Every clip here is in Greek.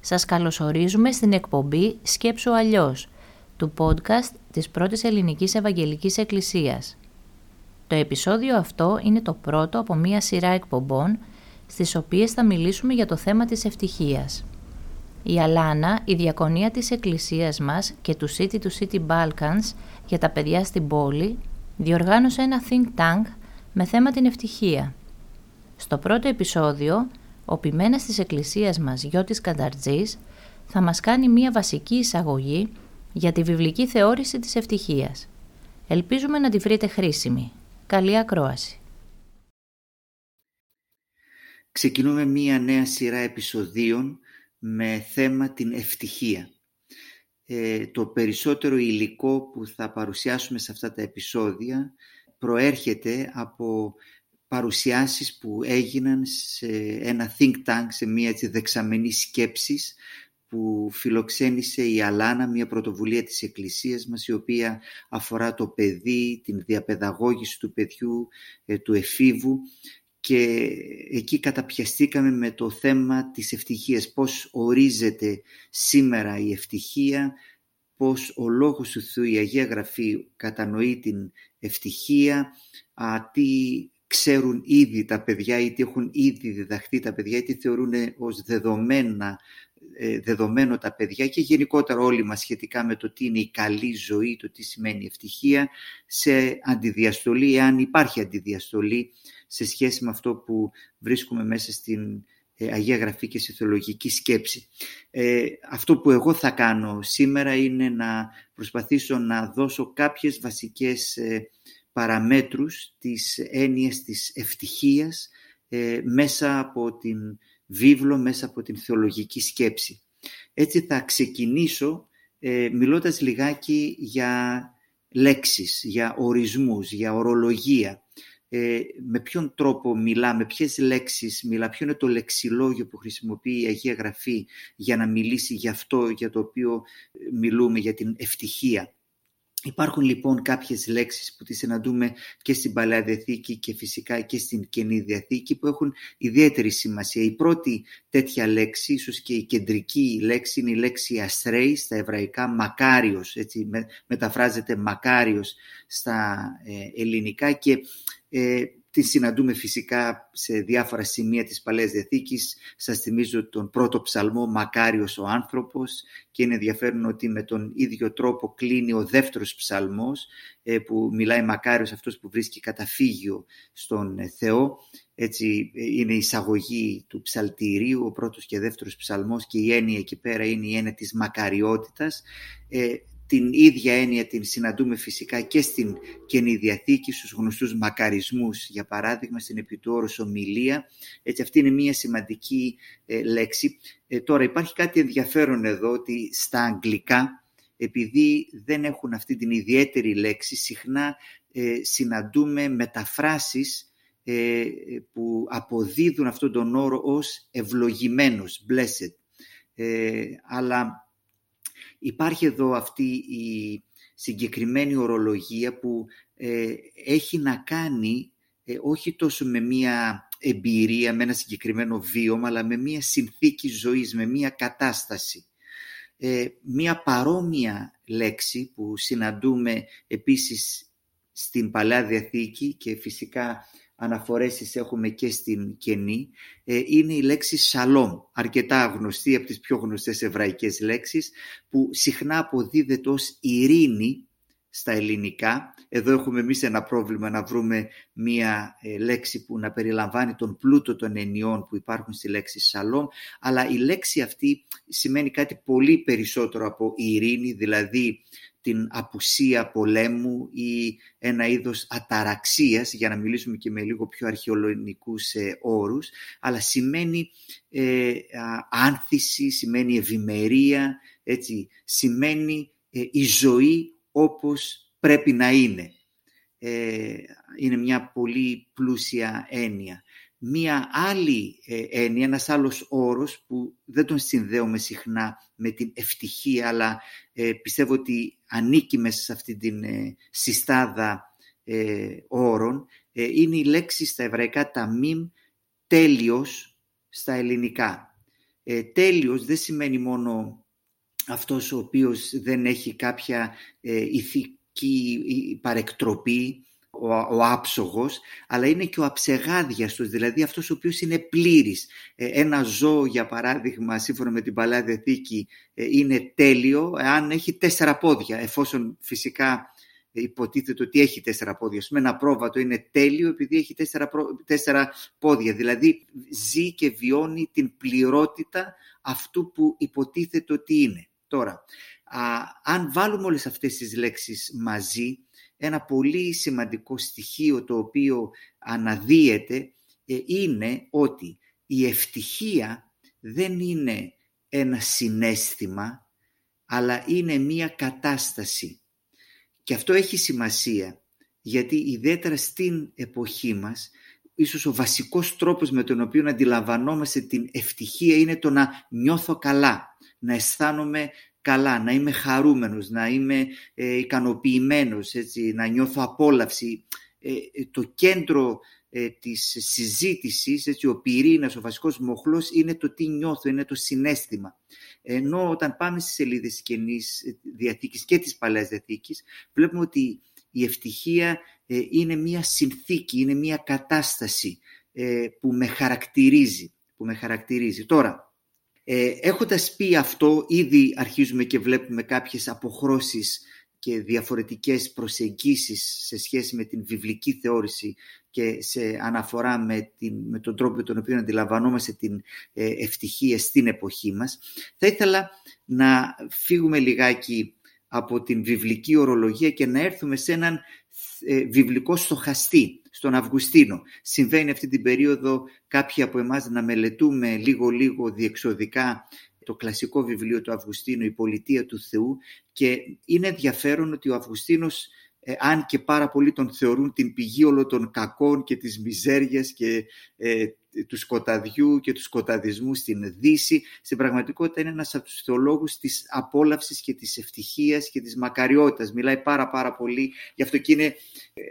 Σας καλωσορίζουμε στην εκπομπή «Σκέψου αλλιώς» του podcast της Πρώτης Ελληνικής Ευαγγελικής Εκκλησίας. Το επεισόδιο αυτό είναι το πρώτο από μία σειρά εκπομπών στις οποίες θα μιλήσουμε για το θέμα της ευτυχίας. Η Αλάνα, η διακονία της εκκλησίας μας και του City to City Balkans για τα παιδιά στην πόλη, διοργάνωσε ένα think tank με θέμα την ευτυχία. Στο πρώτο επεισόδιο ο ποιμένας της εκκλησίας μας Γιώτης Κανταρτζής θα μας κάνει μία βασική εισαγωγή για τη βιβλική θεώρηση της ευτυχίας. Ελπίζουμε να τη βρείτε χρήσιμη. Καλή ακρόαση. Ξεκινούμε μία νέα σειρά επεισοδίων με θέμα την ευτυχία. Ε, το περισσότερο υλικό που θα παρουσιάσουμε σε αυτά τα επεισόδια προέρχεται από παρουσιάσεις που έγιναν σε ένα think tank, σε μια έτσι δεξαμενή σκέψης που φιλοξένησε η Αλάνα, μια πρωτοβουλία της Εκκλησίας μας η οποία αφορά το παιδί, την διαπαιδαγώγηση του παιδιού, ε, του εφήβου. Και εκεί καταπιαστήκαμε με το θέμα της ευτυχίας, πώς ορίζεται σήμερα η ευτυχία, πώς ο λόγος του Θεού, η Αγία Γραφή κατανοεί την ευτυχία, α, τι ξέρουν ήδη τα παιδιά ή τι έχουν ήδη διδαχθεί τα παιδιά ή τι θεωρούν ως δεδομένα, ε, δεδομένο τα παιδιά και γενικότερα όλοι μας σχετικά με το τι είναι η καλή ζωή, το τι σημαίνει ευτυχία σε αντιδιαστολή, εάν υπάρχει αντιδιαστολή σε σχέση με αυτό που βρίσκουμε μέσα στην ε, Αγία Γραφή και στη θεολογική σκέψη. Ε, αυτό που εγώ θα κάνω σήμερα είναι να προσπαθήσω να δώσω κάποιες βασικές παραμέτρους της έννοιας της ευτυχίας ε, μέσα από την βίβλο, μέσα από την θεολογική σκέψη. Έτσι θα ξεκινήσω ε, μιλώντας λιγάκι για λέξεις, για ορισμούς, για ορολογία. Ε, με ποιον τρόπο μιλά, με ποιες λέξεις μιλά, ποιο είναι το λεξιλόγιο που χρησιμοποιεί η Αγία Γραφή για να μιλήσει για αυτό για το οποίο μιλούμε, για την ευτυχία. Υπάρχουν λοιπόν κάποιες λέξεις που τις συναντούμε και στην Παλαιά Διαθήκη και φυσικά και στην Καινή Διαθήκη που έχουν ιδιαίτερη σημασία. Η πρώτη τέτοια λέξη, ίσως και η κεντρική λέξη, είναι η λέξη αστρέη στα εβραϊκά μακάριος, έτσι μεταφράζεται μακάριος στα ε, ελληνικά και ε, Τη συναντούμε φυσικά σε διάφορα σημεία της Παλαιάς Διαθήκης. Σας θυμίζω τον πρώτο ψαλμό «Μακάριος ο άνθρωπος» και είναι ενδιαφέρον ότι με τον ίδιο τρόπο κλείνει ο δεύτερος ψαλμός ε, που μιλάει μακάριος αυτός που βρίσκει καταφύγιο στον ε, Θεό. Έτσι ε, είναι η εισαγωγή του ψαλτηρίου, ο πρώτος και δεύτερος ψαλμός και η έννοια εκεί πέρα είναι η έννοια της μακαριότητας την ίδια έννοια την συναντούμε φυσικά και στην Καινή Διαθήκη, στους γνωστούς μακαρισμούς, για παράδειγμα στην Επιτόρος Ομιλία. Έτσι αυτή είναι μια σημαντική ε, λέξη. Ε, τώρα υπάρχει κάτι ενδιαφέρον εδώ ότι στα αγγλικά, επειδή δεν έχουν αυτή την ιδιαίτερη λέξη, συχνά ε, συναντούμε μεταφράσεις που αποδίδουν αυτόν τον όρο ως ευλογημένος, blessed. αλλά Υπάρχει εδώ αυτή η συγκεκριμένη ορολογία που ε, έχει να κάνει ε, όχι τόσο με μία εμπειρία, με ένα συγκεκριμένο βίωμα, αλλά με μία συνθήκη ζωής, με μία κατάσταση. Ε, μία παρόμοια λέξη που συναντούμε επίσης στην Παλαιά Διαθήκη και φυσικά αναφορές έχουμε και στην Καινή, ε, είναι η λέξη «σαλόμ», αρκετά γνωστή από τις πιο γνωστές εβραϊκές λέξεις, που συχνά αποδίδεται ως ειρήνη στα ελληνικά. Εδώ έχουμε εμείς ένα πρόβλημα να βρούμε μία ε, λέξη που να περιλαμβάνει τον πλούτο των ενιών που υπάρχουν στη λέξη «σαλόμ», αλλά η λέξη αυτή σημαίνει κάτι πολύ περισσότερο από ειρήνη, δηλαδή την απουσία πολέμου ή ένα είδος αταραξίας, για να μιλήσουμε και με λίγο πιο αρχαιολογικούς ε, όρους, αλλά σημαίνει ε, άνθηση, σημαίνει ευημερία, έτσι, σημαίνει ε, η ζωή όπως πρέπει να είναι. Ε, είναι μια πολύ πλούσια έννοια. Μία άλλη ε, έννοια, ένας άλλος όρος που δεν τον συνδέουμε συχνά με την ευτυχία, αλλά ε, πιστεύω ότι ανήκει μέσα σε αυτή την ε, συστάδα όρων, είναι η λέξη στα εβραϊκά ταμίμ τέλειος στα ελληνικά. Ε, τέλειος δεν σημαίνει μόνο αυτός ο οποίος δεν έχει κάποια ε, ηθική παρεκτροπή, ο, ο άψογος, αλλά είναι και ο αψεγάδιαστος, δηλαδή αυτός ο οποίος είναι πλήρης. Ε, ένα ζώο, για παράδειγμα, σύμφωνα με την Παλαιά Διαθήκη, ε, είναι τέλειο αν έχει τέσσερα πόδια, εφόσον φυσικά υποτίθεται ότι έχει τέσσερα πόδια. Με ένα πρόβατο είναι τέλειο επειδή έχει τέσσερα, τέσσερα πόδια. Δηλαδή ζει και βιώνει την πληρότητα αυτού που υποτίθεται ότι είναι. Τώρα, αν βάλουμε όλες αυτές τις λέξεις μαζί, ένα πολύ σημαντικό στοιχείο το οποίο αναδύεται ε, είναι ότι η ευτυχία δεν είναι ένα συνέστημα, αλλά είναι μία κατάσταση. Και αυτό έχει σημασία, γιατί ιδιαίτερα στην εποχή μας, ίσως ο βασικός τρόπος με τον οποίο αντιλαμβανόμαστε την ευτυχία είναι το να νιώθω καλά, να αισθάνομαι καλά, να είμαι χαρούμενος, να είμαι ε, ικανοποιημένος, έτσι, να νιώθω απόλαυση. Ε, ε, το κέντρο ε, της συζήτησης, έτσι, ο πυρήνας, ο βασικός μοχλός είναι το τι νιώθω, είναι το συνέστημα. Ενώ όταν πάμε στις σελίδες της Καινής Διαθήκης και της Παλαιάς Διαθήκης, βλέπουμε ότι η ευτυχία είναι μία συνθήκη, είναι μία κατάσταση που με χαρακτηρίζει. Που με χαρακτηρίζει. Τώρα, ε, έχοντας πει αυτό, ήδη αρχίζουμε και βλέπουμε κάποιες αποχρώσεις και διαφορετικές προσεγγίσεις σε σχέση με την βιβλική θεώρηση και σε αναφορά με, την, με τον τρόπο με τον οποίο αντιλαμβανόμαστε την ε, ευτυχία στην εποχή μας. Θα ήθελα να φύγουμε λιγάκι από την βιβλική ορολογία και να έρθουμε σε έναν ε, βιβλικό στοχαστή, στον Αυγουστίνο. Συμβαίνει αυτή την περίοδο κάποιοι από εμάς να μελετούμε λίγο-λίγο διεξοδικά το κλασικό βιβλίο του Αυγουστίνου «Η πολιτεία του Θεού» και είναι ενδιαφέρον ότι ο Αυγουστίνος ε, αν και πάρα πολλοί τον θεωρούν την πηγή όλων των κακών και της μιζέριας και ε, τους σκοταδιού και τους σκοταδισμού στην Δύση, στην πραγματικότητα είναι ένας από τους θεολόγους της απόλαυσης και της ευτυχίας και της μακαριότητας. Μιλάει πάρα πάρα πολύ, γι' αυτό και είναι ε,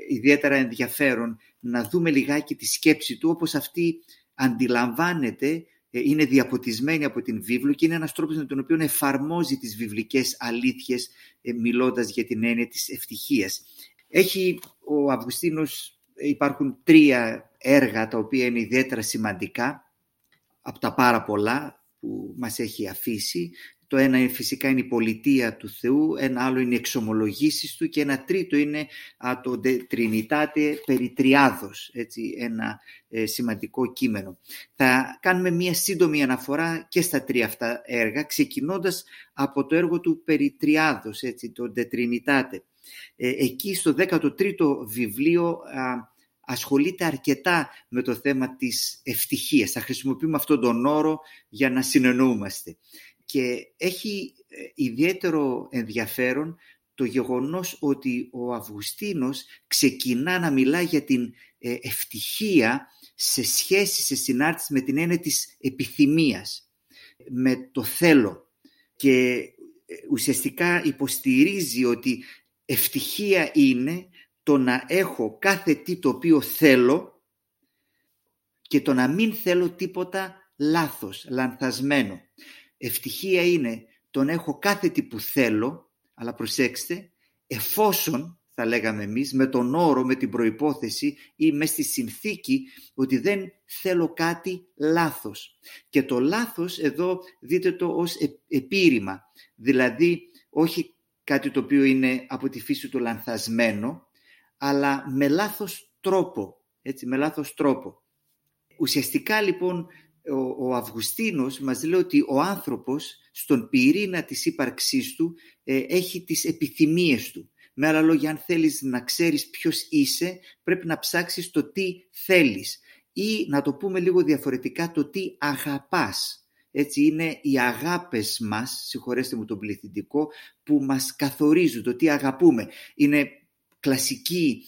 ιδιαίτερα ενδιαφέρον να δούμε λιγάκι τη σκέψη του όπως αυτή αντιλαμβάνεται ε, είναι διαποτισμένη από την βίβλο και είναι ένας τρόπος με τον οποίο εφαρμόζει τις βιβλικές αλήθειες ε, μιλώντας για την έννοια της ευτυχίας. Έχει ο Αυγουστίνος, ε, υπάρχουν τρία έργα τα οποία είναι ιδιαίτερα σημαντικά από τα πάρα πολλά που μας έχει αφήσει. Το ένα είναι, φυσικά είναι η πολιτεία του Θεού, ένα άλλο είναι οι εξομολογήσεις του και ένα τρίτο είναι α, το Τρινιτάτε περί τριάδος, έτσι, ένα ε, σημαντικό κείμενο. Θα κάνουμε μία σύντομη αναφορά και στα τρία αυτά έργα, ξεκινώντας από το έργο του περί τριάδος, έτσι, το Τρινιτάτε. Ε, εκεί στο 13ο βιβλίο ασχολείται αρκετά με το θέμα της ευτυχίας. Θα χρησιμοποιούμε αυτόν τον όρο για να συνεννοούμαστε και έχει ε, ιδιαίτερο ενδιαφέρον το γεγονός ότι ο Αυγουστίνος ξεκινά να μιλά για την ε, ευτυχία σε σχέση, σε συνάρτηση με την έννοια της επιθυμίας, με το θέλω και ε, ουσιαστικά υποστηρίζει ότι ευτυχία είναι το να έχω κάθε τι το οποίο θέλω και το να μην θέλω τίποτα λάθος, λανθασμένο. Ευτυχία είναι τον έχω κάθε τι που θέλω, αλλά προσέξτε, εφόσον θα λέγαμε εμείς, με τον όρο, με την προϋπόθεση ή με στη συνθήκη ότι δεν θέλω κάτι λάθος. Και το λάθος εδώ δείτε το ως επίρρημα, δηλαδή όχι κάτι το οποίο είναι από τη φύση του λανθασμένο, αλλά με λάθος τρόπο, έτσι, με λάθος τρόπο. Ουσιαστικά λοιπόν ο, ο Αυγουστίνος μας λέει ότι ο άνθρωπος στον πυρήνα της ύπαρξής του ε, έχει τις επιθυμίες του. Με άλλα λόγια, αν θέλεις να ξέρεις ποιος είσαι, πρέπει να ψάξεις το τι θέλεις. Ή να το πούμε λίγο διαφορετικά, το τι αγαπάς. Έτσι είναι οι αγάπες μας, συγχωρέστε μου τον πληθυντικό, που μας καθορίζουν το τι αγαπούμε. Είναι κλασική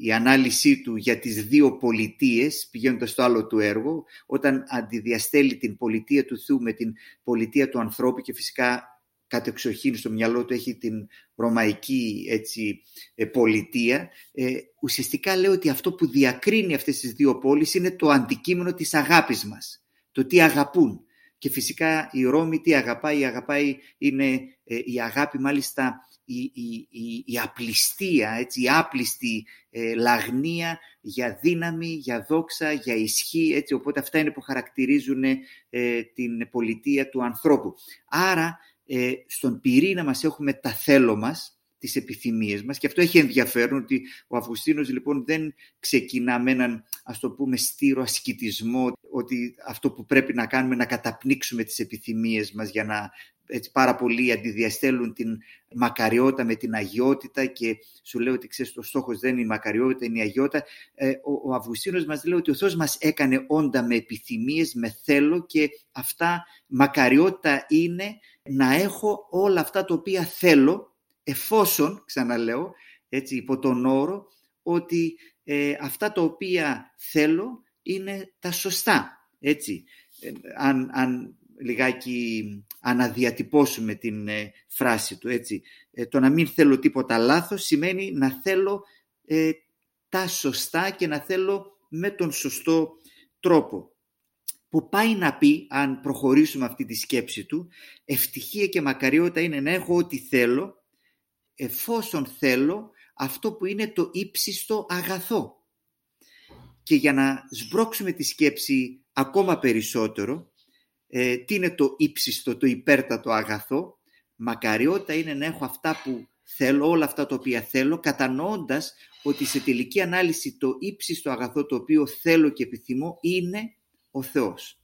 η, ανάλυση του για τις δύο πολιτείες, πηγαίνοντας στο άλλο του έργο, όταν αντιδιαστέλει την πολιτεία του Θεού με την πολιτεία του ανθρώπου και φυσικά κατεξοχήν στο μυαλό του έχει την ρωμαϊκή έτσι, ε, πολιτεία, ε, ουσιαστικά λέει ότι αυτό που διακρίνει αυτές τις δύο πόλεις είναι το αντικείμενο της αγάπης μας, το τι αγαπούν. Και φυσικά η Ρώμη τι αγαπάει, η αγαπάει είναι ε, η αγάπη μάλιστα η, η, η, η απληστία, έτσι, η άπλιστη ε, λαγνία για δύναμη, για δόξα, για ισχύ, έτσι, οπότε αυτά είναι που χαρακτηρίζουν ε, την πολιτεία του ανθρώπου. Άρα ε, στον πυρήνα μας έχουμε τα θέλω μας, τις επιθυμίες μας και αυτό έχει ενδιαφέρον ότι ο Αυγουστίνος λοιπόν δεν ξεκινά με έναν ας το πούμε στήρο ασκητισμό ότι αυτό που πρέπει να κάνουμε να καταπνίξουμε τις επιθυμίες μας για να έτσι, πάρα πολλοί αντιδιαστέλουν την μακαριότητα με την αγιότητα και σου λέω ότι ξέρεις το στόχος δεν είναι η μακαριότητα, είναι η αγιότητα. Ε, ο, ο Αυγουστίνος μας λέει ότι ο Θεός μας έκανε όντα με επιθυμίες, με θέλω και αυτά μακαριότητα είναι να έχω όλα αυτά τα οποία θέλω εφόσον, ξαναλέω, έτσι υπό τον όρο, ότι ε, αυτά τα οποία θέλω είναι τα σωστά. Έτσι, ε, αν, αν λιγάκι αναδιατυπώσουμε την ε, φράση του. Έτσι. το να μην θέλω τίποτα λάθος σημαίνει να θέλω τα σωστά και να θέλω με τον σωστό τρόπο. Που πάει να πει, αν προχωρήσουμε αυτή τη σκέψη του, ευτυχία και μακαριότητα είναι να έχω ό,τι θέλω εφόσον θέλω αυτό που είναι το ύψιστο αγαθό. Και για να σμπρώξουμε τη σκέψη ακόμα περισσότερο, ε, τι είναι το ύψιστο, το υπέρτατο αγαθό, μακαριότητα είναι να έχω αυτά που θέλω, όλα αυτά τα οποία θέλω, κατανοώντας ότι σε τελική ανάλυση το ύψιστο αγαθό το οποίο θέλω και επιθυμώ είναι ο Θεός.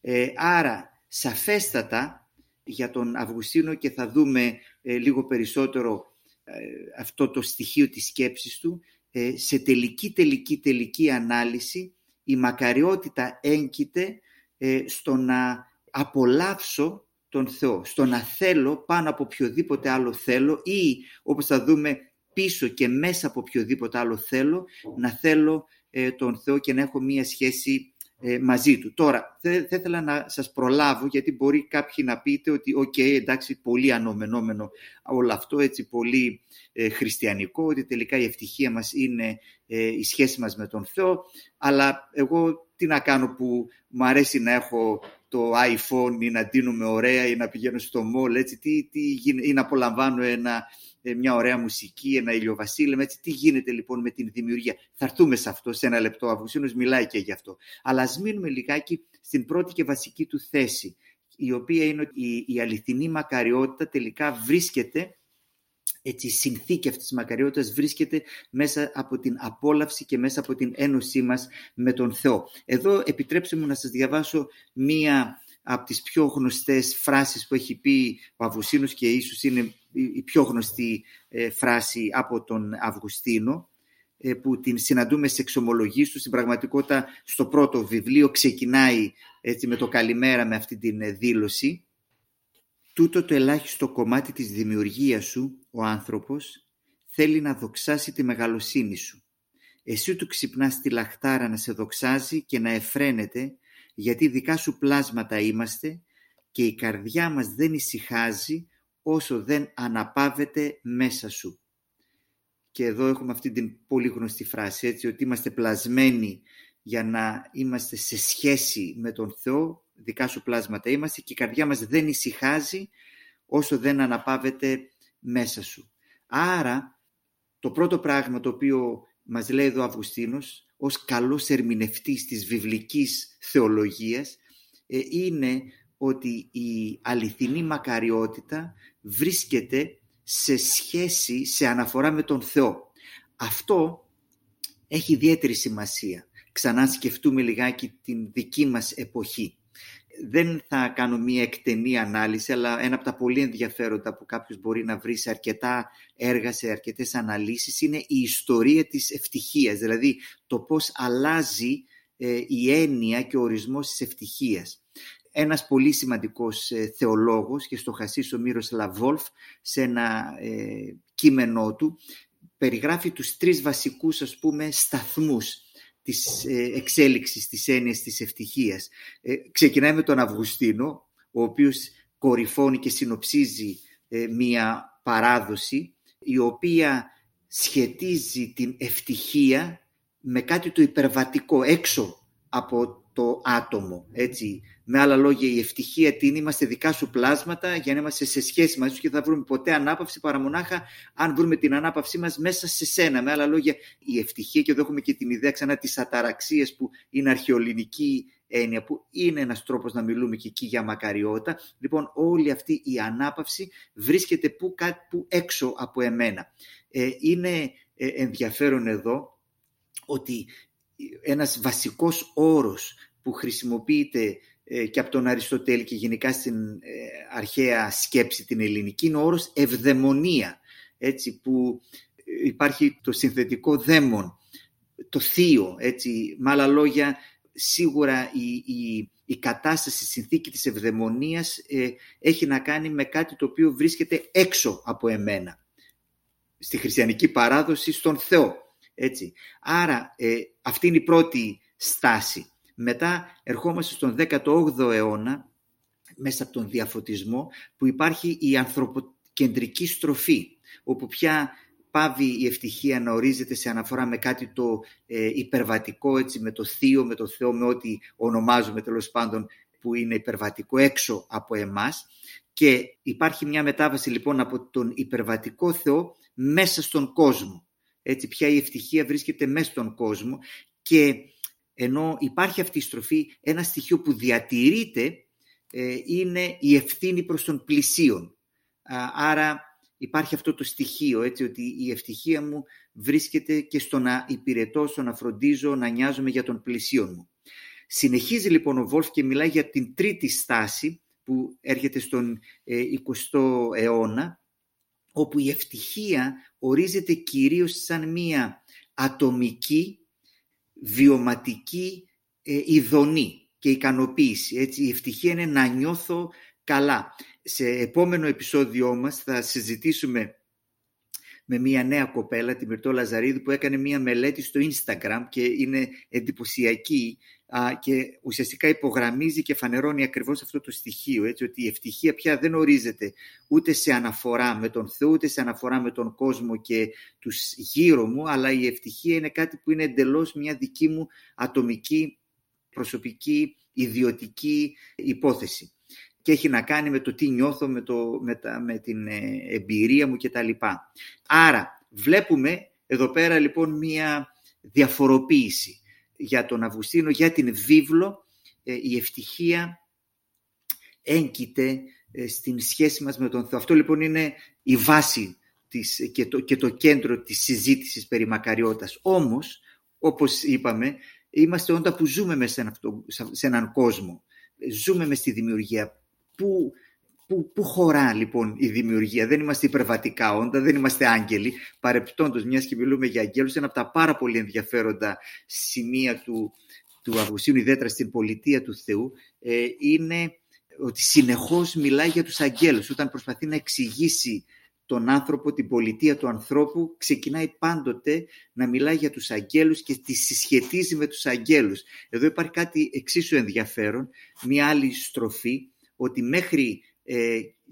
Ε, άρα, σαφέστατα, για τον Αυγουστίνο και θα δούμε ε, λίγο περισσότερο ε, αυτό το στοιχείο της σκέψης του, ε, σε τελική, τελική, τελική ανάλυση η μακαριότητα έγκυται στο να απολαύσω τον Θεό, στο να θέλω πάνω από οποιοδήποτε άλλο θέλω ή όπως θα δούμε πίσω και μέσα από οποιοδήποτε άλλο θέλω, να θέλω τον Θεό και να έχω μία σχέση ε, μαζί του. Τώρα, θα ήθελα να σας προλάβω γιατί μπορεί κάποιοι να πείτε ότι οκ, εντάξει, πολύ αναμενόμενο όλο αυτό, έτσι πολύ ε, χριστιανικό, ότι τελικά η ευτυχία μας είναι ε, η σχέση μας με τον Θεό, αλλά εγώ τι να κάνω που μου αρέσει να έχω το iPhone ή να ντύνομαι ωραία ή να πηγαίνω στο mall, έτσι, τι, τι, ή να απολαμβάνω ένα ε, μια ωραία μουσική, ένα ηλιοβασίλεμα. Έτσι, τι γίνεται λοιπόν με την δημιουργία. Θα έρθουμε σε αυτό σε ένα λεπτό. Ο Αυγουσίνος μιλάει και γι' αυτό. Αλλά ας μείνουμε λιγάκι στην πρώτη και βασική του θέση, η οποία είναι ότι η, η αληθινή μακαριότητα τελικά βρίσκεται έτσι, η συνθήκη αυτής της μακαριότητας βρίσκεται μέσα από την απόλαυση και μέσα από την ένωσή μας με τον Θεό. Εδώ επιτρέψτε μου να σας διαβάσω μία από τις πιο γνωστές φράσεις που έχει πει ο Αυγουστίνος και ίσως είναι η πιο γνωστή ε, φράση από τον Αυγουστίνο ε, που την συναντούμε σε εξομολογίες του. Στην πραγματικότητα στο πρώτο βιβλίο ξεκινάει έτσι, με το καλημέρα με αυτή την ε, δήλωση. Τούτο το ελάχιστο κομμάτι της δημιουργίας σου, ο άνθρωπος, θέλει να δοξάσει τη μεγαλοσύνη σου. Εσύ του ξυπνάς τη λαχτάρα να σε δοξάζει και να εφραίνεται γιατί δικά σου πλάσματα είμαστε και η καρδιά μας δεν ησυχάζει όσο δεν αναπάβεται μέσα σου. Και εδώ έχουμε αυτή την πολύ γνωστή φράση, έτσι, ότι είμαστε πλασμένοι για να είμαστε σε σχέση με τον Θεό, δικά σου πλάσματα είμαστε και η καρδιά μας δεν ησυχάζει όσο δεν αναπάβεται μέσα σου. Άρα, το πρώτο πράγμα το οποίο μας λέει εδώ ο Αυγουστίνος, ως καλός ερμηνευτής της βιβλικής θεολογίας, ε, είναι ότι η αληθινή μακαριότητα βρίσκεται σε σχέση, σε αναφορά με τον Θεό. Αυτό έχει ιδιαίτερη σημασία. Ξανά σκεφτούμε λιγάκι την δική μας εποχή. Δεν θα κάνω μία εκτενή ανάλυση, αλλά ένα από τα πολύ ενδιαφέροντα που κάποιος μπορεί να βρει σε αρκετά έργα, σε αρκετές αναλύσεις, είναι η ιστορία της ευτυχίας. Δηλαδή το πώς αλλάζει ε, η έννοια και ο ορισμός της ευτυχίας ένας πολύ σημαντικός ε, θεολόγος και στο ο Μύρος Λαβόλφ σε ένα ε, κείμενό του περιγράφει τους τρεις βασικούς ας πούμε σταθμούς της ε, εξέλιξης της έννοιας της ευτυχίας. Ε, ξεκινάει με τον Αυγουστίνο, ο οποίος κορυφώνει και συνοψίζει ε, μία παράδοση η οποία σχετίζει την ευτυχία με κάτι το υπερβατικό έξω από το άτομο. Έτσι. Με άλλα λόγια, η ευτυχία τι είναι, είμαστε δικά σου πλάσματα για να είμαστε σε σχέση μαζί σου και θα βρούμε ποτέ ανάπαυση παρά μονάχα αν βρούμε την ανάπαυσή μας μέσα σε σένα. Με άλλα λόγια, η ευτυχία και εδώ έχουμε και την ιδέα ξανά της αταραξίας που είναι αρχαιολινική έννοια που είναι ένας τρόπος να μιλούμε και εκεί για μακαριότητα. Λοιπόν, όλη αυτή η ανάπαυση βρίσκεται που, που έξω από εμένα. Ε, είναι ε, ενδιαφέρον εδώ ότι ένας βασικός όρος που χρησιμοποιείται ε, και από τον Αριστοτέλη και γενικά στην αρχαία σκέψη την ελληνική είναι ο όρος ευδαιμονία, έτσι, που υπάρχει το συνθετικό δαίμον, το θείο, έτσι, με άλλα λόγια σίγουρα η, η, η κατάσταση, η συνθήκη της ευδαιμονίας ε, έχει να κάνει με κάτι το οποίο βρίσκεται έξω από εμένα. Στη χριστιανική παράδοση στον Θεό. Έτσι. Άρα ε, αυτή είναι η πρώτη στάση. Μετά ερχόμαστε στον 18ο αιώνα μέσα από τον διαφωτισμό που υπάρχει η ανθρωποκεντρική στροφή όπου πια πάβει η ευτυχία να ορίζεται σε αναφορά με κάτι το ε, υπερβατικό, έτσι, με το θείο, με το Θεό, με ό,τι ονομάζουμε τέλος πάντων που είναι υπερβατικό έξω από εμάς και υπάρχει μια μετάβαση λοιπόν από τον υπερβατικό Θεό μέσα στον κόσμο. Έτσι πια η ευτυχία βρίσκεται μέσα στον κόσμο και ενώ υπάρχει αυτή η στροφή, ένα στοιχείο που διατηρείται ε, είναι η ευθύνη προς τον πλησίον. Άρα υπάρχει αυτό το στοιχείο, έτσι, ότι η ευτυχία μου βρίσκεται και στο να υπηρετώ, στο να φροντίζω, να νοιάζομαι για τον πλησίον μου. Συνεχίζει λοιπόν ο Βόλφ και μιλάει για την τρίτη στάση που έρχεται στον 20ο ε, αιώνα, όπου η ευτυχία ορίζεται κυρίως σαν μία ατομική, βιωματική ε, ειδονή και ικανοποίηση. Έτσι, η ευτυχία είναι να νιώθω καλά σε επόμενο επεισόδιό μας θα συζητήσουμε με μια νέα κοπέλα, τη Μυρτώ Λαζαρίδου, που έκανε μια μελέτη στο Instagram και είναι εντυπωσιακή και ουσιαστικά υπογραμμίζει και φανερώνει ακριβώς αυτό το στοιχείο, έτσι, ότι η ευτυχία πια δεν ορίζεται ούτε σε αναφορά με τον Θεό, ούτε σε αναφορά με τον κόσμο και τους γύρω μου, αλλά η ευτυχία είναι κάτι που είναι εντελώς μια δική μου ατομική, προσωπική, ιδιωτική υπόθεση και έχει να κάνει με το τι νιώθω, με, το, με, τα, με την ε, εμπειρία μου κτλ. Άρα βλέπουμε εδώ πέρα λοιπόν μία διαφοροποίηση για τον Αυγουστίνο, για την βίβλο, ε, η ευτυχία έγκυται ε, στην σχέση μας με τον Θεό. Αυτό λοιπόν είναι η βάση της, και, το, και το κέντρο της συζήτησης περί μακαριότητας. Όμως, όπως είπαμε, είμαστε όντα που ζούμε μέσα σε έναν κόσμο. Ζούμε μες στη δημιουργία πού, πού, πού χωρά λοιπόν η δημιουργία; Δεν είμαστε υπερβατικά όντα, δεν είμαστε άγγελοι. Παρεπτόντως, μιας και μιλούμε για αγγέλους, ένα από τα πάρα πολύ ενδιαφέροντα σημεία του, του Αυγουστίνου, ιδιαίτερα στην πολιτεία του Θεού, ε, είναι ότι συνεχώς μιλάει για τους αγγέλους. Όταν προσπαθεί να εξηγήσει τον άνθρωπο, την πολιτεία του ανθρώπου, ξεκινάει πάντοτε να μιλάει για τους αγγέλους και τη συσχετίζει με τους αγγέλους. Εδώ υπάρχει κάτι εξίσου ενδιαφέρον, μια άλλη στροφή ότι μέχρι ε,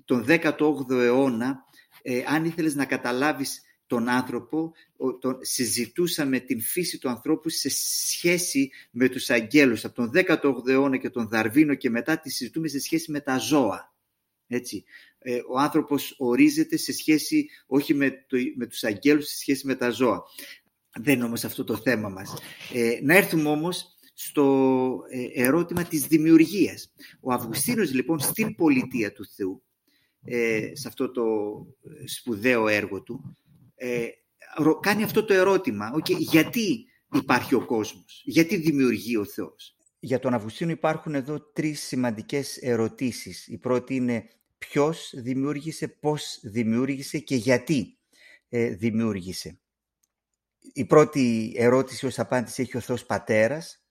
τον 18ο αιώνα, ε, αν ήθελες να καταλάβεις τον άνθρωπο, τον, συζητούσαμε την φύση του ανθρώπου σε σχέση με τους αγγέλους. Από τον 18ο αιώνα και τον Δαρβίνο και μετά τη συζητούμε σε σχέση με τα ζώα. Έτσι. Ε, ο άνθρωπος ορίζεται σε σχέση, όχι με, το, με τους αγγέλους, σε σχέση με τα ζώα. Δεν είναι όμως αυτό το θέμα μας. Ε, να έρθουμε όμως στο ε, ερώτημα της δημιουργίας. Ο Αυγουστίνος λοιπόν στην πολιτεία του Θεού, ε, σε αυτό το ε, σπουδαίο έργο του, κάνει αυτό το ερώτημα. Okay, γιατί υπάρχει ο κόσμος, γιατί δημιουργεί ο Θεός; Για τον Αυγουστίνο υπάρχουν εδώ τρεις σημαντικές ερωτήσεις. Η πρώτη είναι ποιος δημιούργησε, πώς δημιούργησε και γιατί δημιούργησε. Η πρώτη ερώτηση ως απάντηση έχει ο Θεός Πατέρας, ε,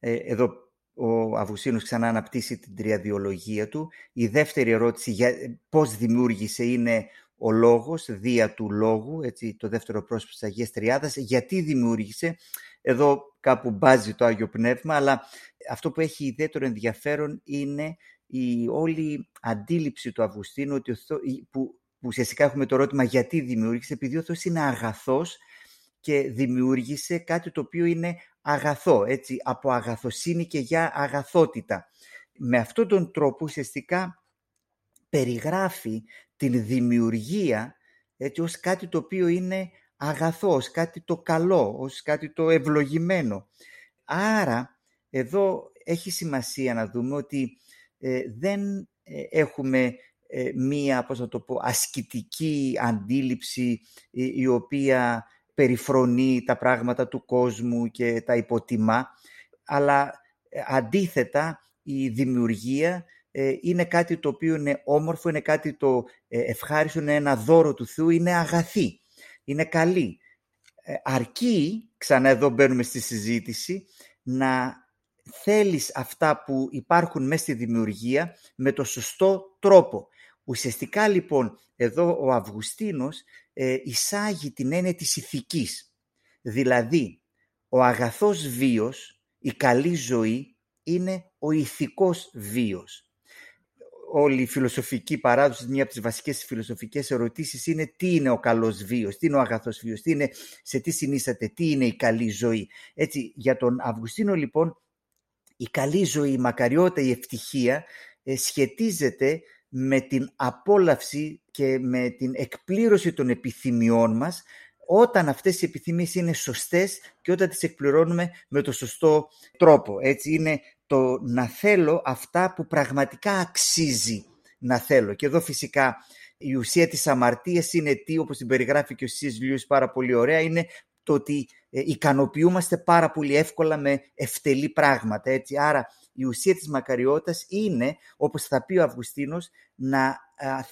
εδώ ο Αβουσίνος ξανά αναπτύσσει την τριαδιολογία του. Η δεύτερη ερώτηση, για, πώς δημιούργησε, είναι ο λόγος, δια του λόγου, έτσι, το δεύτερο πρόσωπο της Αγίας Τριάδας. Γιατί δημιούργησε, εδώ κάπου μπάζει το Άγιο Πνεύμα, αλλά αυτό που έχει ιδιαίτερο ενδιαφέρον είναι η όλη αντίληψη του Αυγουστίνου, ότι που, που ουσιαστικά έχουμε το ερώτημα γιατί δημιούργησε, επειδή ο Θεός είναι αγαθός και δημιούργησε κάτι το οποίο είναι αγαθό, έτσι, από αγαθοσύνη και για αγαθότητα. Με αυτόν τον τρόπο ουσιαστικά περιγράφει την δημιουργία έτσι, ως κάτι το οποίο είναι αγαθό, ως κάτι το καλό, ως κάτι το ευλογημένο. Άρα, εδώ έχει σημασία να δούμε ότι ε, δεν ε, έχουμε ε, μία, πώς να το πω, ασκητική αντίληψη η οποία περιφρονεί τα πράγματα του κόσμου και τα υποτιμά, αλλά αντίθετα η δημιουργία είναι κάτι το οποίο είναι όμορφο, είναι κάτι το ευχάριστο, είναι ένα δώρο του Θεού, είναι αγαθή, είναι καλή. Αρκεί, ξανά εδώ μπαίνουμε στη συζήτηση, να θέλεις αυτά που υπάρχουν μέσα στη δημιουργία με το σωστό τρόπο. Ουσιαστικά λοιπόν εδώ ο Αυγουστίνος ε, εισάγει την έννοια της ηθικής. Δηλαδή ο αγαθός βίος, η καλή ζωή είναι ο ηθικός βίος. Όλη η φιλοσοφική παράδοση, μια από τις βασικές φιλοσοφικές ερωτήσεις είναι τι είναι ο καλός βίος, τι είναι ο αγαθός βίος, τι είναι, σε τι συνίσταται, τι είναι η καλή ζωή. Έτσι, για τον Αυγουστίνο λοιπόν η καλή ζωή, η μακαριότητα, η ευτυχία ε, σχετίζεται με την απόλαυση και με την εκπλήρωση των επιθυμιών μας όταν αυτές οι επιθυμίες είναι σωστές και όταν τις εκπληρώνουμε με το σωστό τρόπο. Έτσι είναι το να θέλω αυτά που πραγματικά αξίζει να θέλω. Και εδώ φυσικά η ουσία της αμαρτίας είναι τι, όπως την περιγράφει και ο Σις πάρα πολύ ωραία, είναι το ότι ε, ικανοποιούμαστε πάρα πολύ εύκολα με ευτελή πράγματα. Έτσι. Άρα η ουσία της μακαριότητας είναι, όπως θα πει ο Αυγουστίνος, να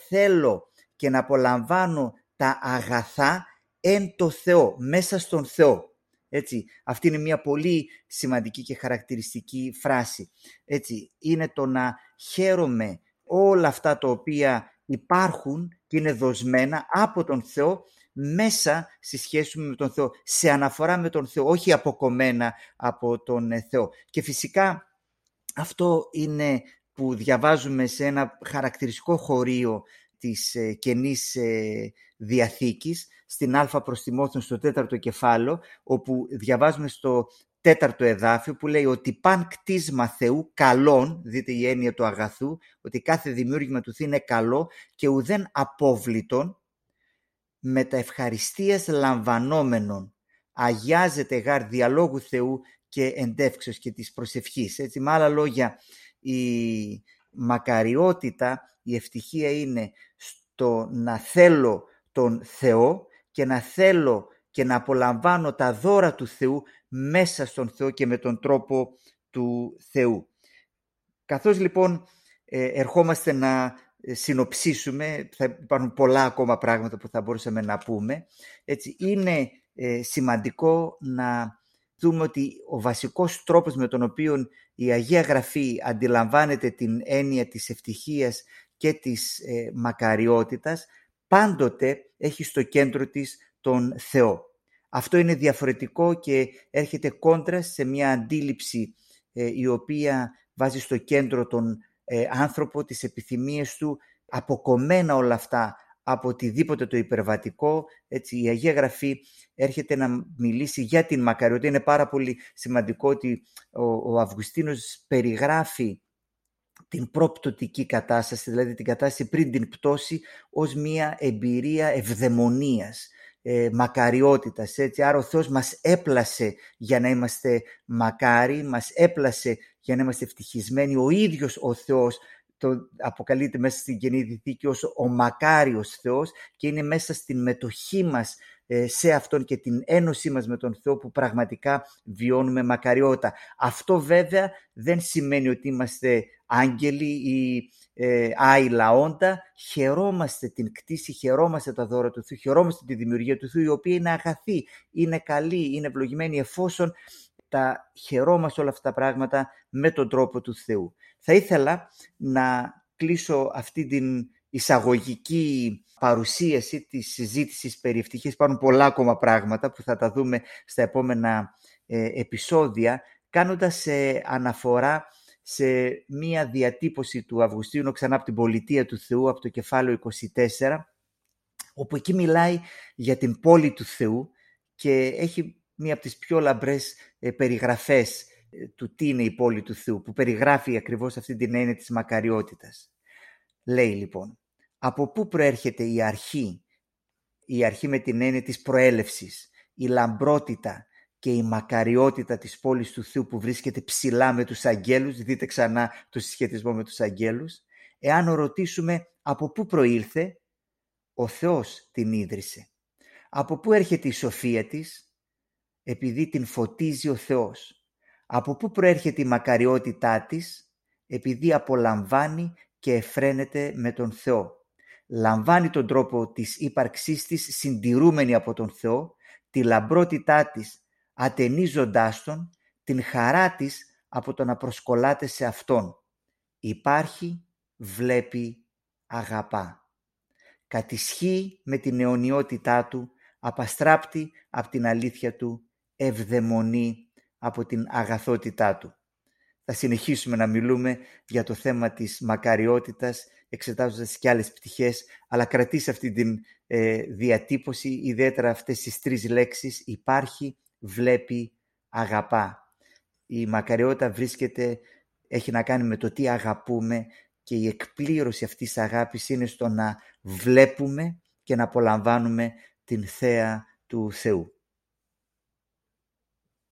θέλω και να απολαμβάνω τα αγαθά εν το Θεό, μέσα στον Θεό. Έτσι, αυτή είναι μια πολύ σημαντική και χαρακτηριστική φράση. Έτσι, είναι το να χαίρομαι όλα αυτά τα οποία υπάρχουν και είναι δοσμένα από τον Θεό μέσα στη σχέση με τον Θεό, σε αναφορά με τον Θεό, όχι αποκομμένα από τον ε, Θεό. Και φυσικά αυτό είναι που διαβάζουμε σε ένα χαρακτηριστικό χωρίο της ε, Καινής ε, Διαθήκης, στην Α προς Τιμόθεων στο τέταρτο κεφάλαιο, όπου διαβάζουμε στο τέταρτο εδάφιο που λέει ότι παν κτίσμα Θεού καλών, δείτε η έννοια του αγαθού, ότι κάθε δημιούργημα του Θεού είναι καλό και ουδέν απόβλητον, με τα ευχαριστίας λαμβανόμενων αγιάζεται γάρ διαλόγου Θεού και εντεύξεως και της προσευχής. Έτσι, με άλλα λόγια, η μακαριότητα, η ευτυχία είναι στο να θέλω τον Θεό και να θέλω και να απολαμβάνω τα δώρα του Θεού μέσα στον Θεό και με τον τρόπο του Θεού. Καθώς λοιπόν ε, ερχόμαστε να ε, συνοψίσουμε, θα υπάρχουν πολλά ακόμα πράγματα που θα μπορούσαμε να πούμε. Έτσι, είναι ε, σημαντικό να δούμε ότι ο βασικός τρόπος με τον οποίο η Αγία Γραφή αντιλαμβάνεται την έννοια της ευτυχίας και της ε, μακαριότητας πάντοτε έχει στο κέντρο της τον Θεό. Αυτό είναι διαφορετικό και έρχεται κόντρα σε μια αντίληψη η οποία βάζει στο κέντρο τον ε, άνθρωπο, τις επιθυμίες του, αποκομμένα όλα αυτά από οτιδήποτε το υπερβατικό. Έτσι, η Αγία Γραφή έρχεται να μιλήσει για την μακαριότητα. Είναι πάρα πολύ σημαντικό ότι ο, ο Αυγουστίνος περιγράφει την προπτωτική κατάσταση, δηλαδή την κατάσταση πριν την πτώση, ως μια εμπειρία ευδαιμονίας, ε, μακαριότητας. Έτσι. Άρα ο Θεός μας έπλασε για να είμαστε μακάρι, μας έπλασε για να είμαστε ευτυχισμένοι. Ο ίδιος ο Θεός το αποκαλείται μέσα στην Καινή Διθήκη ως ο μακάριος Θεός και είναι μέσα στην μετοχή μας ε, σε Αυτόν και την ένωσή μας με τον Θεό που πραγματικά βιώνουμε μακαριότητα. Αυτό βέβαια δεν σημαίνει ότι είμαστε άγγελοι ή ε, άι λαόντα. Χαιρόμαστε την κτήση, χαιρόμαστε τα δώρα του Θεού, χαιρόμαστε τη δημιουργία του Θεού η οποία είναι αγαθή, είναι καλή, είναι ευλογημένη εφόσον τα χαιρόμαστε όλα αυτά τα πράγματα με τον τρόπο του Θεού. Θα ήθελα να κλείσω αυτή την εισαγωγική παρουσίαση της συζήτησης περί ευτυχίας. Υπάρχουν πολλά ακόμα πράγματα που θα τα δούμε στα επόμενα ε, επεισόδια, κάνοντας ε, αναφορά σε μία διατύπωση του Αυγουστίνου ξανά από την πολιτεία του Θεού, από το κεφάλαιο 24, όπου εκεί μιλάει για την πόλη του Θεού και έχει μία από τις πιο λαμπρές ε, περιγραφές ε, του τι είναι η πόλη του Θεού, που περιγράφει ακριβώς αυτή την έννοια της μακαριότητας. Λέει λοιπόν, από πού προέρχεται η αρχή, η αρχή με την έννοια της προέλευσης, η λαμπρότητα και η μακαριότητα της πόλης του Θεού που βρίσκεται ψηλά με τους αγγέλους, δείτε ξανά το συσχετισμό με τους αγγέλους, εάν ρωτήσουμε από πού προήλθε, ο Θεός την ίδρυσε. Από πού έρχεται η σοφία της, επειδή την φωτίζει ο Θεός. Από πού προέρχεται η μακαριότητά της, επειδή απολαμβάνει και εφραίνεται με τον Θεό. Λαμβάνει τον τρόπο της ύπαρξής της συντηρούμενη από τον Θεό, τη λαμπρότητά της ατενίζοντάς τον, την χαρά της από το να προσκολάται σε Αυτόν. Υπάρχει, βλέπει, αγαπά. Κατησχύει με την αιωνιότητά Του, απαστράπτει από την αλήθεια Του, ευδαιμονεί από την αγαθότητά Του. Θα συνεχίσουμε να μιλούμε για το θέμα της μακαριότητας, εξετάζοντας και άλλες πτυχές, αλλά κρατήσει αυτή την ε, διατύπωση, ιδιαίτερα αυτές τις τρεις λέξεις, υπάρχει, βλέπει, αγαπά. Η μακαριότητα βρίσκεται, έχει να κάνει με το τι αγαπούμε και η εκπλήρωση αυτής της αγάπης είναι στο να βλέπουμε και να απολαμβάνουμε την θέα του Θεού.